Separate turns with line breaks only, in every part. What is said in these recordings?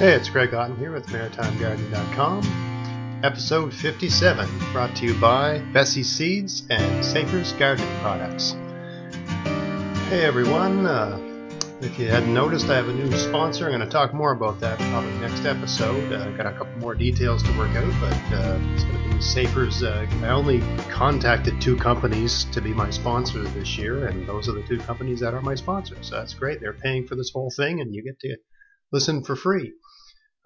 Hey, it's Greg Otten here with MaritimeGardening.com. Episode 57, brought to you by Veseys Seeds and Safer's Gardening Products. Hey everyone, uh, if you hadn't noticed, I have a new sponsor. I'm going to talk more about that probably next episode. Uh, got a couple more details to work out, but uh, it's going to be Safer's. Uh, I only contacted two companies to be my sponsors this year, and those are the two companies that are my sponsors. So that's great. They're paying for this whole thing, and you get to listen for free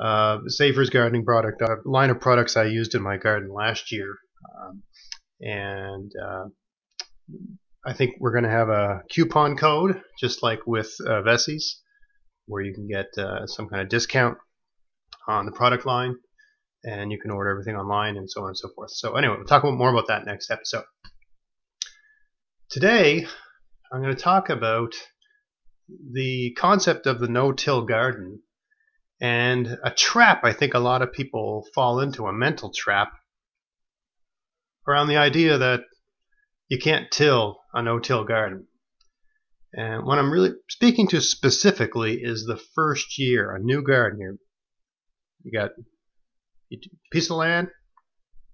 uh, Safer's gardening product line of products I used in my garden last year, um, and uh, I think we're going to have a coupon code just like with uh, Veseys, where you can get uh, some kind of discount on the product line, and you can order everything online and so on and so forth. So anyway, we'll talk more about that next episode. Today, I'm going to talk about the concept of the no-till garden and a trap I think a lot of people fall into, a mental trap around the idea that you can't till a no-till garden. And what I'm really speaking to specifically is the first year, a new gardener. You got a piece of land,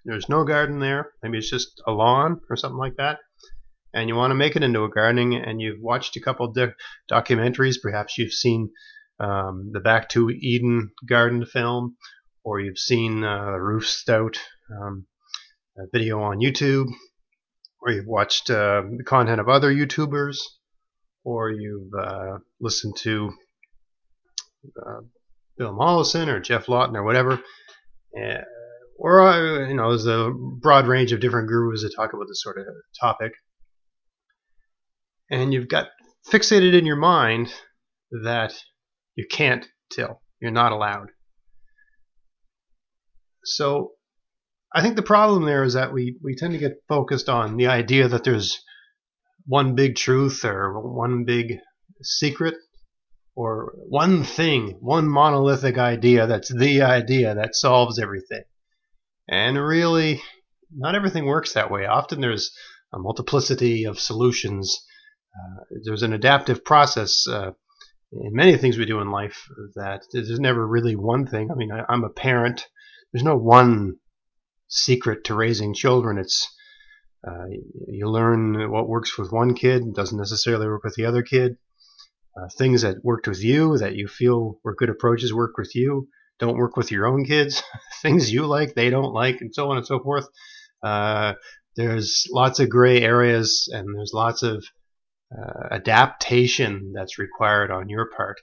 there's no garden there, maybe it's just a lawn or something like that, and you want to make it into a gardening, and you've watched a couple documentaries, perhaps you've seen um, the Back to Eden Garden film, or you've seen uh, Ruth Stout um, video on YouTube, or you've watched uh, the content of other YouTubers, or you've uh, listened to uh, Bill Mollison or Geoff Lawton or whatever. Uh, or, uh, you know, there's a broad range of different gurus that talk about this sort of topic. And you've got fixated in your mind that you can't till. You're not allowed. So I think the problem there is that we, we tend to get focused on the idea that there's one big truth or one big secret or one thing, one monolithic idea that's the idea that solves everything. And really, not everything works that way. Often there's a multiplicity of solutions. Uh, there's an adaptive process uh, in many things we do in life that there's never really one thing. I mean, I, am a parent. There's no one secret to raising children. It's uh, you learn what works with one kid doesn't necessarily work with the other kid. Uh, things that worked with you that you feel were good approaches work with you don't work with your own kids. things you like they don't like, and so on and so forth. Uh, there's lots of gray areas, and there's lots of uh, adaptation that's required on your part.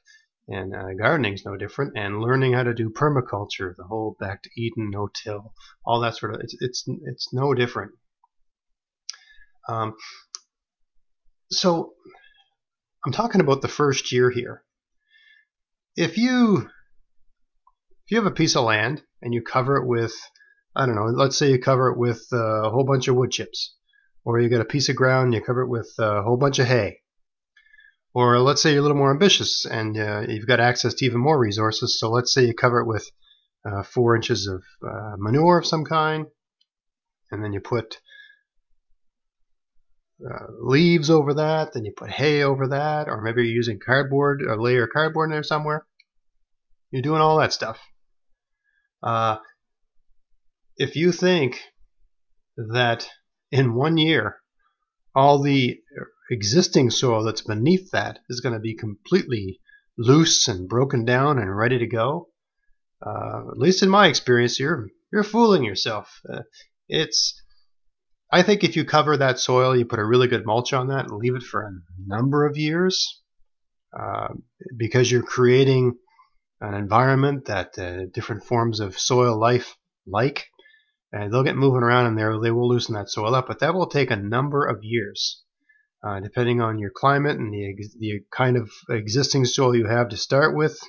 And uh, gardening is no different. And learning how to do permaculture, the whole back to Eden, no-till, all that sort of it's it's it's no different. Um, so I'm talking about the first year here. If you if you have a piece of land and you cover it with I don't know, let's say you cover it with uh, a whole bunch of wood chips or you get a piece of ground, you cover it with a whole bunch of hay. Or let's say you're a little more ambitious and uh, you've got access to even more resources. So let's say you cover it with uh, four inches of uh, manure of some kind, and then you put uh, leaves over that, then you put hay over that, or maybe you're using cardboard, a layer of cardboard in there somewhere. You're doing all that stuff. Uh, if you think that in one year, all the existing soil that's beneath that is going to be completely loose and broken down and ready to go. Uh, at least in my experience, you're you're fooling yourself. Uh, it's I think if you cover that soil, you put a really good mulch on that and leave it for a number of years, uh, because you're creating an environment that uh, different forms of soil life like and they'll get moving around in there. They will loosen that soil up, but that will take a number of years, uh, depending on your climate and the the kind of existing soil you have to start with,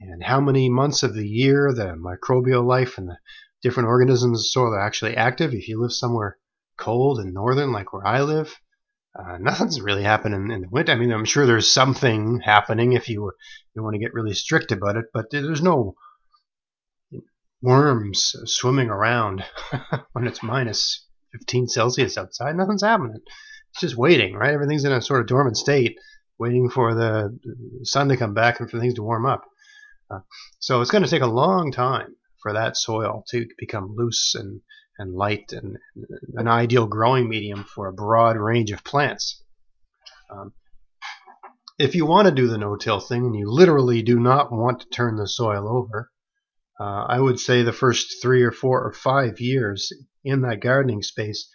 and how many months of the year the microbial life and the different organisms in the soil are actually active. If you live somewhere cold and northern, like where I live, uh, nothing's really happening in the winter. I mean, I'm sure there's something happening if you you want to get really strict about it, but there's no worms swimming around when it's minus 15 Celsius outside. Nothing's happening. It's just waiting, right? Everything's in a sort of dormant state, waiting for the sun to come back and for things to warm up. Uh, so it's going to take a long time for that soil to become loose and, and light and, and an ideal growing medium for a broad range of plants. Um, if you want to do the no-till thing and you literally do not want to turn the soil over, uh, I would say the first three or four or five years in that gardening space,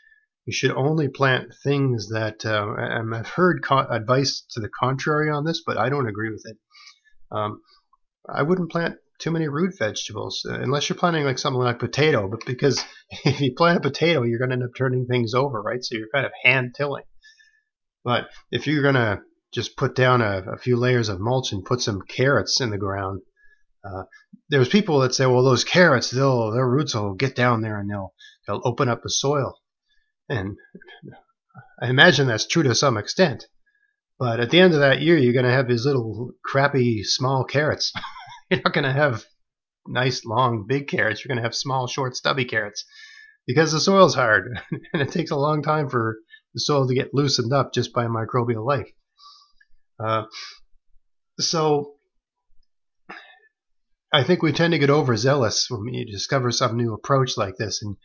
you should only plant things that, uh, I've heard advice to the contrary on this, but I don't agree with it. Um, I wouldn't plant too many root vegetables uh, unless you're planting like something like potato, but because if you plant a potato, you're going to end up turning things over, right? So you're kind of hand tilling. But if you're going to just put down a, a, few layers of mulch and put some carrots in the ground. Uh, there's people that say, well, those carrots, they'll their roots will get down there and they'll they'll open up the soil. And I imagine that's true to some extent. But at the end of that year, you're going to have these little crappy small carrots. you're not going to have nice long big carrots. You're going to have small short stubby carrots because the soil's hard and it takes a long time for the soil to get loosened up just by microbial life. Uh, so I think we tend to get overzealous when we discover some new approach like this, and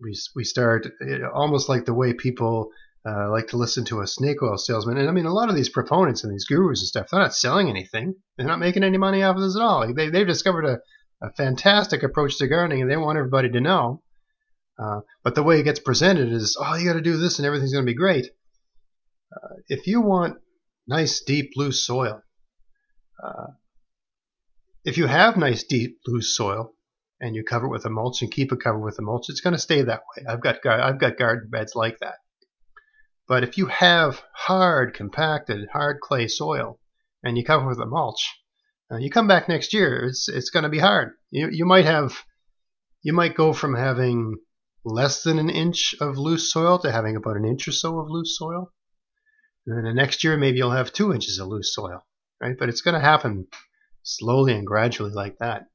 we we start almost like the way people uh, like to listen to a snake oil salesman. And I mean, a lot of these proponents and these gurus and stuff, they're not selling anything. They're not making any money off of this at all. They they've discovered a, a fantastic approach to gardening, and they want everybody to know. Uh, but the way it gets presented is, oh, you got to do this, and everything's going to be great. Uh, if you want nice deep loose soil. If you have nice deep loose soil and you cover it with a mulch and keep it covered with a mulch, it's going to stay that way. I've got I've got garden beds like that. But if you have hard, compacted, hard clay soil and you cover with a mulch, uh, you come back next year, it's it's going to be hard. You you might have you might go from having less than an inch of loose soil to having about an inch or so of loose soil. And then the next year, maybe you'll have two inches of loose soil, right? But it's going to happen slowly and gradually like that.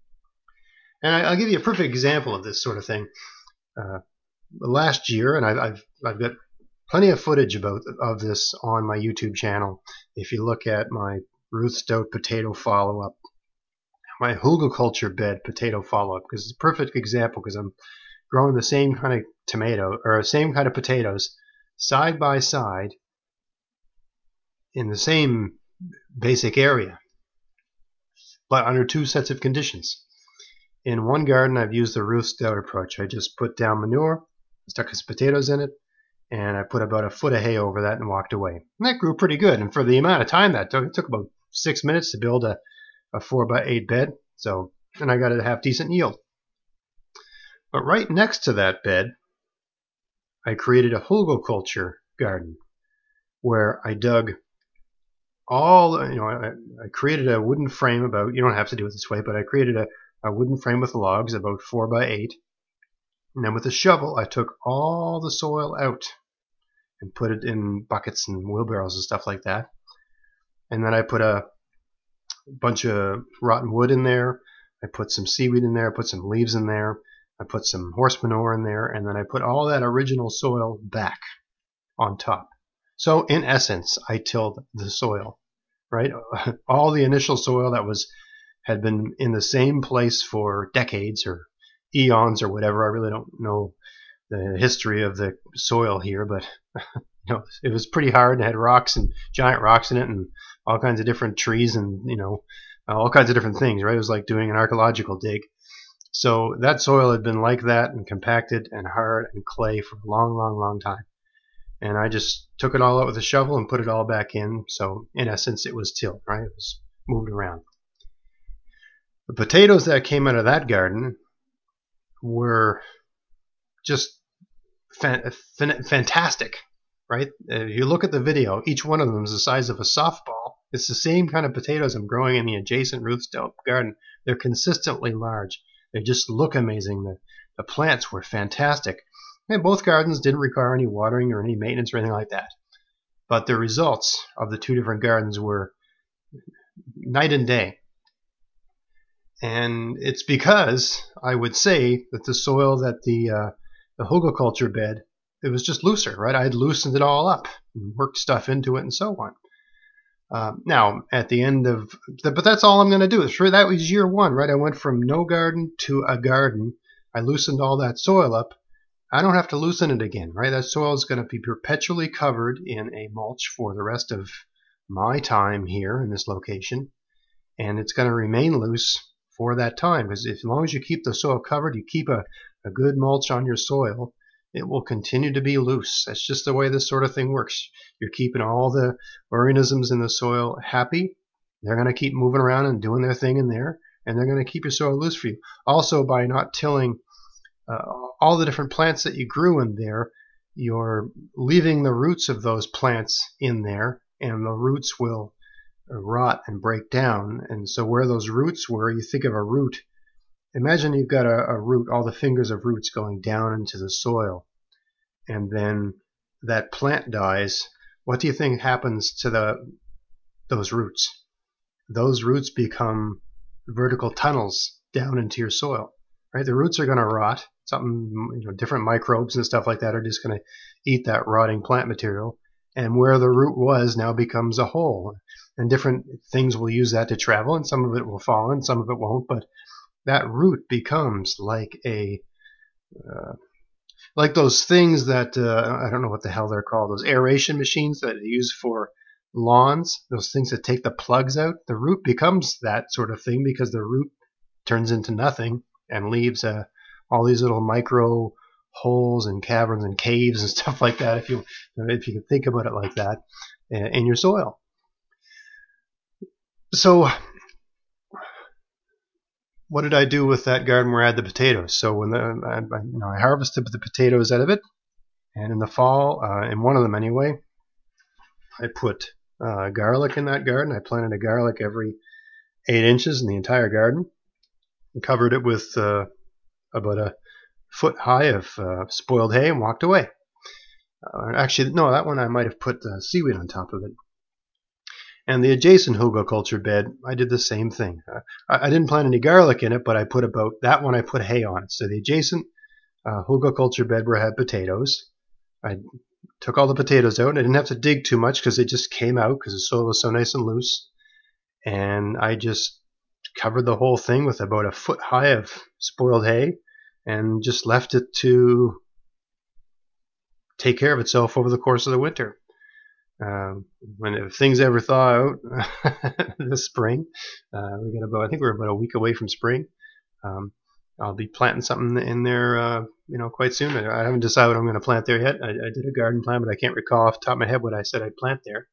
And I, will give you a perfect example of this sort of thing. Uh, last year, and I, I've I've got plenty of footage about of this on my YouTube channel. If you look at my Ruth Stout potato follow-up, my hugelkultur bed potato follow-up, because it's a perfect example because I'm growing the same kind of tomato or same kind of potatoes side by side in the same basic area, but under two sets of conditions. In one garden, I've used the Ruth Stout approach. I just put down manure, stuck some potatoes in it, and I put about a foot of hay over that and walked away. And that grew pretty good. And for the amount of time that took, it took about six minutes to build a, a four by eight bed. So, and I got a half decent yield. But right next to that bed, I created a hugelkultur garden where I dug all you know I, I, created a wooden frame about you don't have to do it this way but i created a, a wooden frame with logs about four by eight. And then with a shovel i took all the soil out and put it in buckets and wheelbarrows and stuff like that. And then i put a bunch of rotten wood in there. I put some seaweed in there i put some leaves in there. I put some horse manure in there and then i put all that original soil back on top. So in essence, I tilled the soil, right? All the initial soil that was had been in the same place for decades or eons or whatever. I really don't know the history of the soil here, but you know, it was pretty hard and had rocks and giant rocks in it and all kinds of different trees and you know all kinds of different things. Right? It was like doing an archaeological dig. So that soil had been like that and compacted and hard and clay for a long, long, long time and I just took it all out with a shovel and put it all back in. So in essence, it was tilled, right? It was moved around. The potatoes that came out of that garden were just fantastic, right? If you look at the video, each one of them is the size of a softball. It's the same kind of potatoes I'm growing in the adjacent Stout garden. They're consistently large. They just look amazing. The, the plants were fantastic. And both gardens didn't require any watering or any maintenance or anything like that. But the results of the two different gardens were night and day. And it's because I would say that the soil that the uh, the hugelkultur bed it was just looser, right? I had loosened it all up and worked stuff into it and so on. Uh, now, at the end of, the, but that's all I'm going to do. Sure, that was year one, right? I went from no garden to a garden. I loosened all that soil up. I don't have to loosen it again, right? That soil is going to be perpetually covered in a mulch for the rest of my time here in this location, and it's going to remain loose for that time because as long as you keep the soil covered, you keep a, a good mulch on your soil, it will continue to be loose. That's just the way this sort of thing works. You're keeping all the organisms in the soil happy. They're going to keep moving around and doing their thing in there, and they're going to keep your soil loose for you. Also, by not tilling uh, all the different plants that you grew in there, you're leaving the roots of those plants in there, and the roots will rot and break down. And so, where those roots were, you think of a root imagine you've got a, a, root, all the fingers of roots going down into the soil, and then that plant dies. What do you think happens to the those roots? Those roots become vertical tunnels down into your soil. Right? The roots are going to rot. Something, you know, different microbes and stuff like that are just going to eat that rotting plant material. And where the root was now becomes a hole. And different things will use that to travel, and some of it will fall and some of it won't. But that root becomes like a uh, like those things that uh, I don't know what the hell they're called. Those aeration machines that they use for lawns. Those things that take the plugs out. The root becomes that sort of thing because the root turns into nothing and leaves uh, all these little micro holes and caverns and caves and stuff like that. If you if you can think about it like that in your soil. So what did I do with that garden where I had the potatoes? So when the, I, you know, I harvested the potatoes out of it, and in the fall, uh, in one of them anyway, I put uh, garlic in that garden. I planted a garlic every eight inches in the entire garden, and covered it with uh, about a foot high of uh, spoiled hay, and walked away. Uh, actually, no, that one I might have put seaweed on top of it. And the adjacent hugelkultur bed, I did the same thing. Uh, I, I, didn't plant any garlic in it, but I put about that one I put hay on. So the adjacent uh, hugelkultur bed where I had potatoes, I took all the potatoes out. I didn't have to dig too much because they just came out because the soil was so nice and loose. And I just covered the whole thing with about a foot high of spoiled hay and just left it to take care of itself over the course of the winter. Um, when if things ever thaw out this spring, uh, we got about I think we're about a week away from spring. Um, I'll be planting something in there, uh, you know, quite soon. I, haven't decided what I'm going to plant there yet. I, I, did a garden plan, but I can't recall off the top of my head what I said I'd plant there.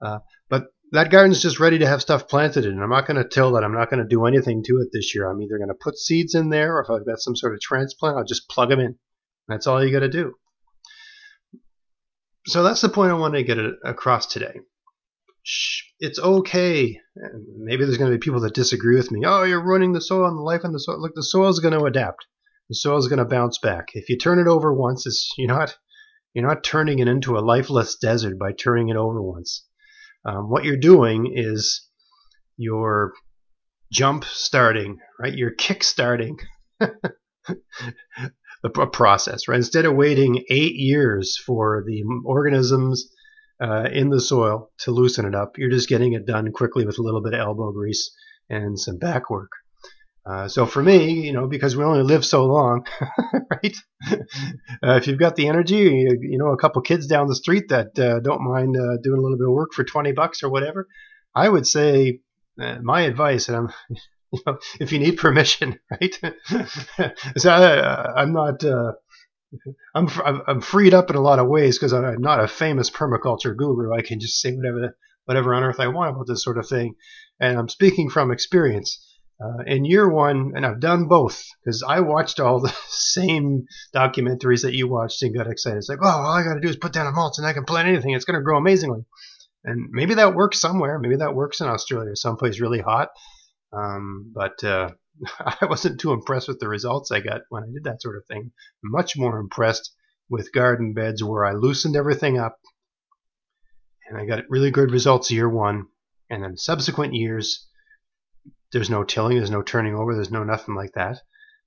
Uh, but that garden's just ready to have stuff planted in. I'm not going to till that. I'm not going to do anything to it this year. I'm either going to put seeds in there, or if I've got some sort of transplant, I'll just plug them in. That's all you got to do. So that's the point I wanted to get across today. It's okay. Maybe there's going to be people that disagree with me. Oh, you're ruining the soil and the life in the soil. Look, the soil is going to adapt. The soil is going to bounce back. If you turn it over once, it's, you're not you're not turning it into a lifeless desert by turning it over once. Um, what you're doing is you're jump starting, right? You're kick starting the process, right? Instead of waiting eight years for the organisms uh, in the soil to loosen it up, you're just getting it done quickly with a little bit of elbow grease and some back work. Uh, so for me, you know, because we only live so long, right? Uh, if you've got the energy, you, you, know, a couple kids down the street that uh, don't mind uh, doing a little bit of work for 20 bucks or whatever, I would say uh, my advice, and I'm you know, if you need permission, right? so I, am not. I'm I'm freed up in a lot of ways because I'm not a famous permaculture guru. I can just say whatever whatever on earth I want about this sort of thing, and I'm speaking from experience. Uh, in year one, and I've done both because I watched all the same documentaries that you watched and got excited. It's like, oh, all I got to do is put down a mulch and I can plant anything. It's going to grow amazingly. And maybe that works somewhere. Maybe that works in Australia, someplace really hot. Um, but uh, I wasn't too impressed with the results I got when I did that sort of thing. Much more impressed with garden beds where I loosened everything up and I got really good results year one. And then subsequent years, there's no tilling, there's no turning over, there's no nothing like that.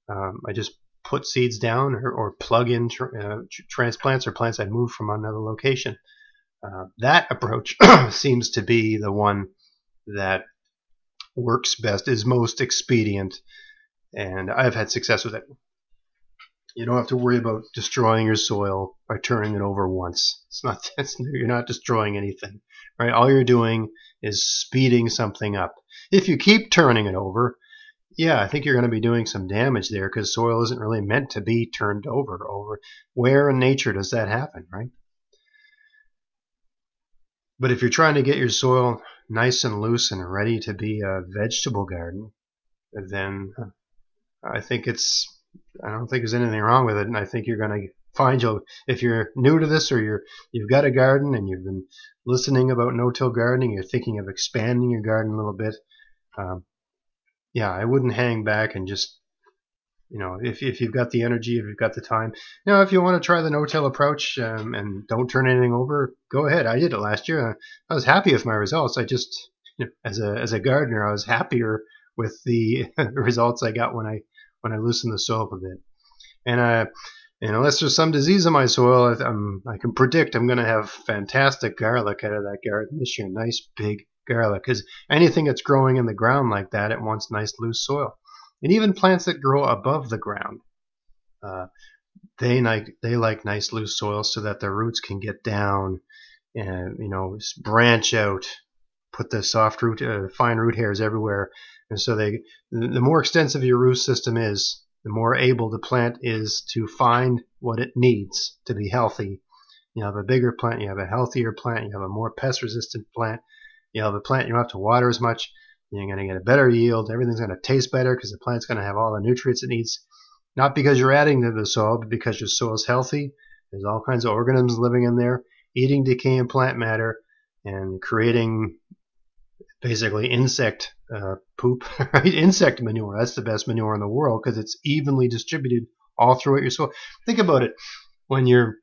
Um, I just put seeds down or, or plug in tr- uh, transplants or plants I moved from another location. Uh, that approach seems to be the one that works best, is most expedient, and I've had success with it. You don't have to worry about destroying your soil by turning it over once. It's not that's, you're not destroying anything, right? All you're doing is speeding something up. If you keep turning it over, yeah, I think you're going to be doing some damage there because soil isn't really meant to be turned over. Over where in nature does that happen, right? But if you're trying to get your soil nice and loose and ready to be a vegetable garden, then I think it's I don't think there's anything wrong with it, and I think you're going to find you'll if you're new to this or you're you've got a garden and you've been listening about no-till gardening, you're thinking of expanding your garden a little bit. Um, yeah, I wouldn't hang back and just you know, if, if you've got the energy, if you've got the time, you know, if you want to try the no-till approach um, and don't turn anything over, go ahead. I did it last year. I was happy with my results. I just, you know, as a as a gardener, I was happier with the results I got when I when I loosen the soil a bit. And uh, and unless there's some disease in my soil, I, I can predict I'm going to have fantastic garlic out of that garden this year. Nice big garlic, because anything that's growing in the ground like that, it wants nice loose soil and even plants that grow above the ground. Uh, they like they like nice loose soil so that their roots can get down and you know branch out, put the soft root, uh, fine root hairs everywhere, and so they the more extensive your root system is, the more able the plant is to find what it needs to be healthy. You have a bigger plant, you have a healthier plant, you have a more pest resistant plant, you have a plant you don't have to water as much, you're going to get a better yield. Everything's going to taste better because the plant's going to have all the nutrients it needs. Not because you're adding to the soil, but because your soil is healthy. There's all kinds of organisms living in there, eating decaying plant matter and creating basically insect uh, poop, right? Insect manure. That's the best manure in the world because it's evenly distributed all throughout your soil. Think about it. When you're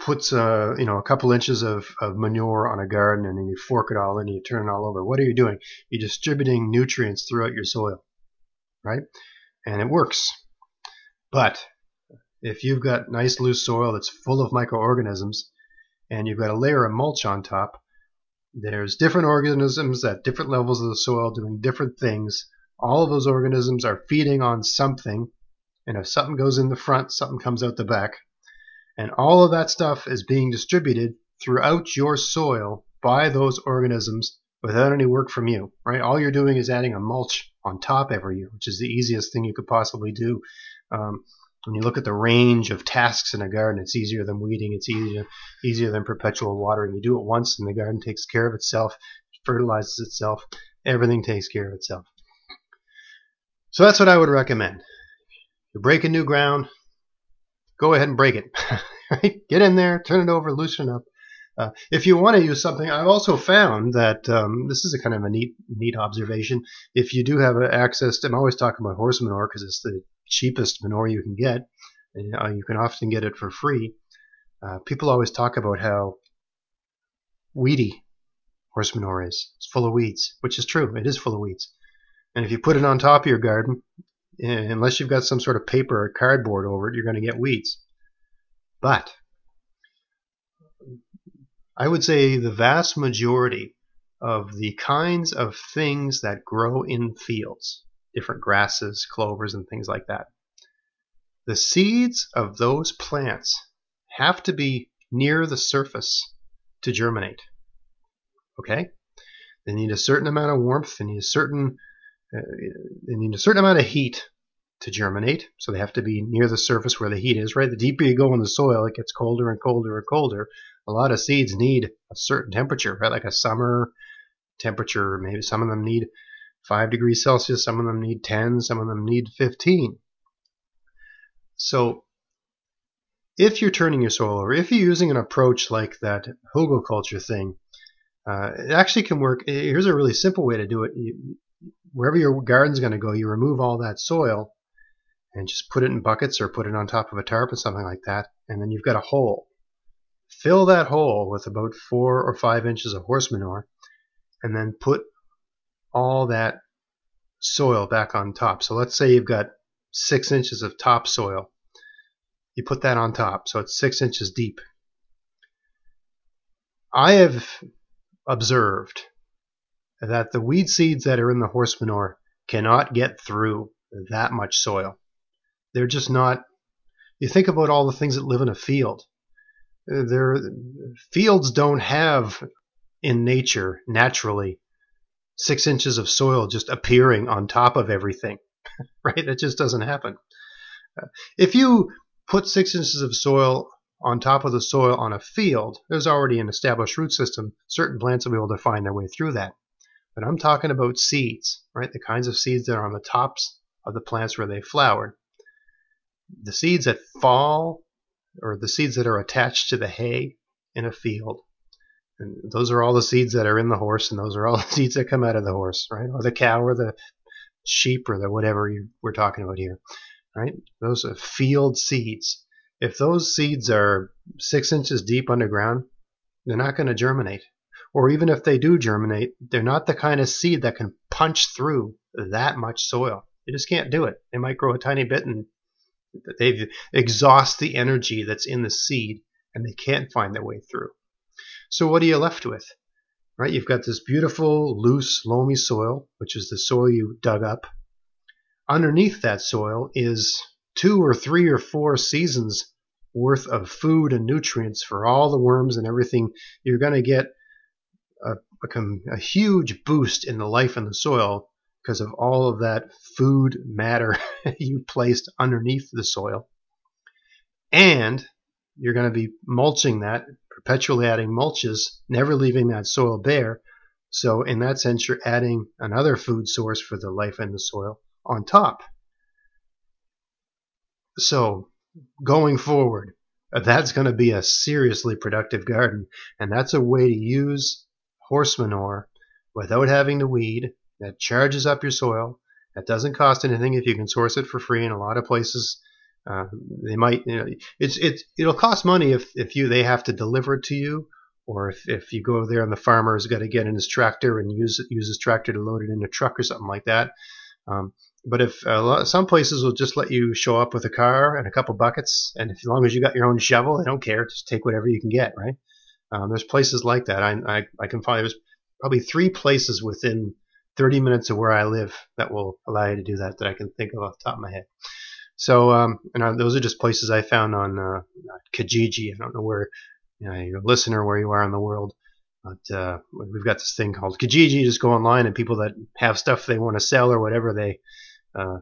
puts a you know a couple inches of, of manure on a garden and then you fork it all in and you turn it all over. What are you doing? You're distributing nutrients throughout your soil, right? And it works. But if you've got nice loose soil that's full of microorganisms and you've got a layer of mulch on top, there's different organisms at different levels of the soil doing different things. All of those organisms are feeding on something, and if something goes in the front, something comes out the back. And all of that stuff is being distributed throughout your soil by those organisms without any work from you, right? All you're doing is adding a mulch on top every year, which is the easiest thing you could possibly do. Um, when you look at the range of tasks in a garden, it's easier than weeding. It's easier easier than perpetual watering. You do it once, and the garden takes care of itself, fertilizes itself. Everything takes care of itself. So that's what I would recommend. You're breaking new ground, go ahead and break it. Get in there, turn it over, loosen up. Uh, if you want to use something, I've also found that um, this is a kind of a neat, neat observation. If you do have access to, I'm always talking about horse manure because it's the cheapest manure you can get, uh, you can often get it for free. Uh, people always talk about how weedy horse manure is. It's full of weeds, which is true. It is full of weeds. And if you put it on top of your garden, unless you've got some sort of paper or cardboard over it, you're going to get weeds. But I would say the vast majority of the kinds of things that grow in fields, different grasses, clovers, and things like that, the seeds of those plants have to be near the surface to germinate. Okay? They need a certain amount of warmth, they need a certain uh, they need a certain amount of heat to germinate. So they have to be near the surface where the heat is, right? The deeper you go in the soil, it gets colder and colder and colder. A lot of seeds need a certain temperature, right? Like a summer temperature. Maybe some of them need 5 degrees Celsius, some of them need 10, some of them need 15. So if you're turning your soil over, if you're using an approach like that hugelkultur thing, uh, it actually can work. Here's a really simple way to do it. You, wherever your garden's going to go, you remove all that soil and just put it in buckets or put it on top of a tarp or something like that. And then you've got a hole. Fill that hole with about four or five inches of horse manure and then put all that soil back on top. So let's say you've got six inches of topsoil. You put that on top, so it's six inches deep. I have observed that the weed seeds that are in the horse manure cannot get through that much soil. They're just not. You think about all the things that live in a field. Their fields don't have in nature naturally six inches of soil just appearing on top of everything, right? That just doesn't happen. Uh, if you put six inches of soil on top of the soil on a field, there's already an established root system. Certain plants will be able to find their way through that. But I'm talking about seeds, right? The kinds of seeds that are on the tops of the plants where they flowered. The seeds that fall, or the seeds that are attached to the hay in a field, and those are all the seeds that are in the horse, and those are all the seeds that come out of the horse, right? Or the cow, or the sheep, or the whatever you, we're talking about here, right? Those are field seeds. If those seeds are six inches deep underground, they're not going to germinate. Or even if they do germinate, they're not the kind of seed that can punch through that much soil. They just can't do it. They might grow a tiny bit and they exhaust the energy that's in the seed and they can't find their way through. So what are you left with? Right? You've got this beautiful, loose, loamy soil, which is the soil you dug up. Underneath that soil is two or three or four seasons worth of food and nutrients for all the worms and everything. You're going to get a, a, a, huge boost in the life in the soil because of all of that food matter you placed underneath the soil. And you're going to be mulching that, perpetually adding mulches, never leaving that soil bare. So, in that sense, you're adding another food source for the life in the soil on top. So, going forward, that's going to be a seriously productive garden. And that's a way to use horse manure without having to weed that charges up your soil. That doesn't cost anything if you can source it for free in a lot of places. Uh, they might, you know, it's it's it'll cost money if if you they have to deliver it to you, or if, if you go there and the farmer's got to get in his tractor and use use his tractor to load it in a truck or something like that. Um, but if uh, some places will just let you show up with a car and a couple buckets, and if, as long as you got your own shovel, they don't care. Just take whatever you can get, right? Um, there's places like that. I, I, I can find there's probably three places within 30 minutes of where I live that will allow you to do that that I can think of off the top of my head. So, um, and those are just places I found on uh, Kijiji. I don't know where you know, your listener where you are in the world, but uh, we've got this thing called Kijiji. Just go online and people that have stuff they want to sell or whatever they uh,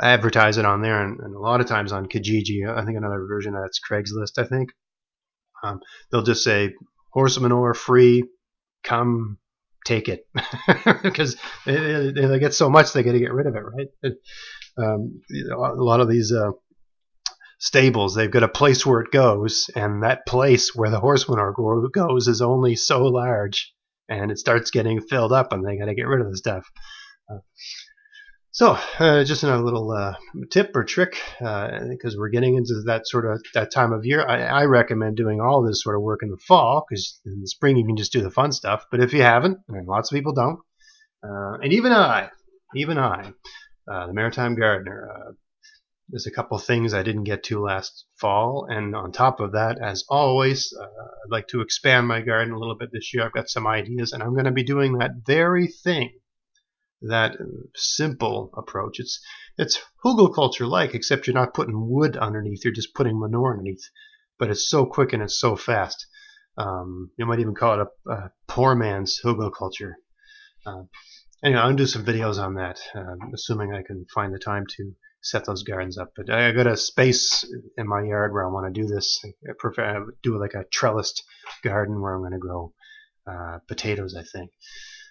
advertise it on there. And, and, a lot of times on Kijiji, I think another version of that's Craigslist. I think um, they'll just say horse manure free, come take it because they, they, get so much they got to get rid of it, right? Um, a lot of these uh, stables, they've got a place where it goes, and that place where the horse manure goes is only so large, and it starts getting filled up, and they got to get rid of the stuff. Uh, so, uh, just another little uh, tip or trick, because uh, we're getting into that sort of that time of year. I, I, recommend doing all this sort of work in the fall, because in the spring you can just do the fun stuff. But if you haven't, and lots of people don't, uh, and even I, even I, uh, the Maritime Gardener, uh, there's a couple things I didn't get to last fall, and on top of that, as always, I'd like to expand my garden a little bit this year. I've got some ideas, and I'm going to be doing that very thing that simple approach. It's it's hugelkultur like, except you're not putting wood underneath; you're just putting manure underneath. But it's so quick and it's so fast. Um, you might even call it a, a poor man's hugelkultur. Uh, anyway, I'll do some videos on that, uh, assuming I can find the time to set those gardens up. But I got a space in my yard where I want to do this. I prefer do like a trellised garden where I'm going to grow uh, potatoes, I think.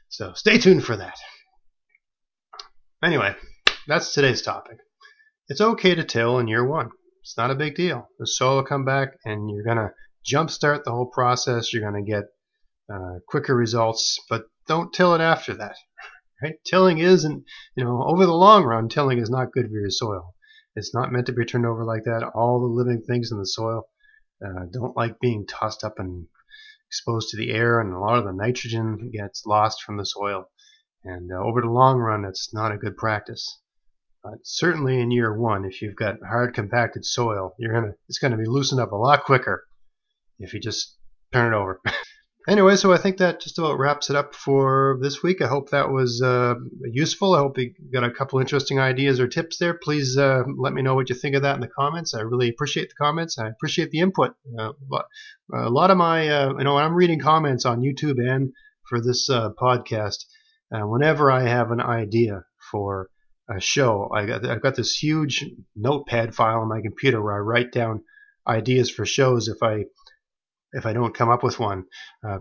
So stay tuned for that. Anyway, that's today's topic. It's okay to till in year one. It's not a big deal. The soil will come back and you're going to jumpstart the whole process. You're going to get uh, quicker results, but don't till it after that. Right? Tilling isn't, you know, over the long run, tilling is not good for your soil. It's not meant to be turned over like that. All the living things in the soil uh, don't like being tossed up and exposed to the air, and a lot of the nitrogen gets lost from the soil. And uh, over the long run, it's not a good practice. But certainly in year one, if you've got hard compacted soil, you're gonna it's gonna be loosened up a lot quicker if you just turn it over. anyway, so I think that just about wraps it up for this week. I hope that was uh, useful. I hope you got a couple interesting ideas or tips there. Please uh, let me know what you think of that in the comments. I really appreciate the comments. I appreciate the input. Uh, a lot of my, uh, you know, when I'm reading comments on YouTube and for this uh, podcast, uh, whenever I have an idea for a show, I got, I've got this huge notepad file on my computer where I write down ideas for shows if I if I don't come up with one. Uh,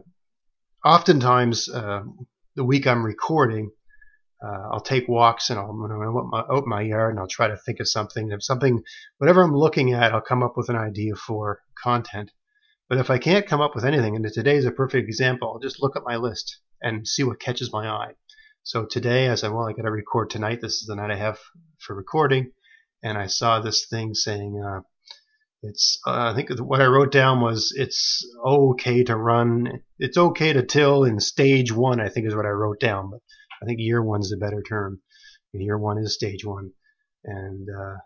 oftentimes, uh, the week I'm recording, uh, I'll take walks and I'll, I'll out in my yard and I'll try to think of something. If something, whatever I'm looking at, I'll come up with an idea for content. But if I can't come up with anything, and today is a perfect example, I'll just look at my list and see what catches my eye. So today I said, well, I got to record tonight. This is the night I have for recording. And I saw this thing saying, uh, it's uh, I think what I wrote down was it's okay to run. It's okay to till in stage one. I think is what I wrote down, but I think year one is a better term. year one is stage one, and uh,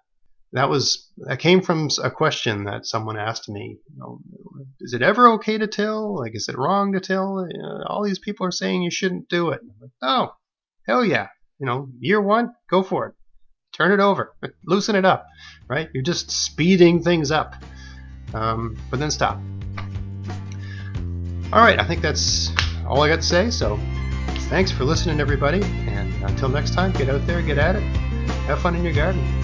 that was that came from a question that someone asked me. You know, is it ever okay to till? Like, is it wrong to till? Uh, all these people are saying you shouldn't do it. Like, oh, hell yeah! You know, year one, go for it turn it over, loosen it up, right? You're just speeding things up, um, but then stop. All right, I think that's all I got to say. So thanks for listening, everybody, and until next time, get out there, get at it, have fun in your garden.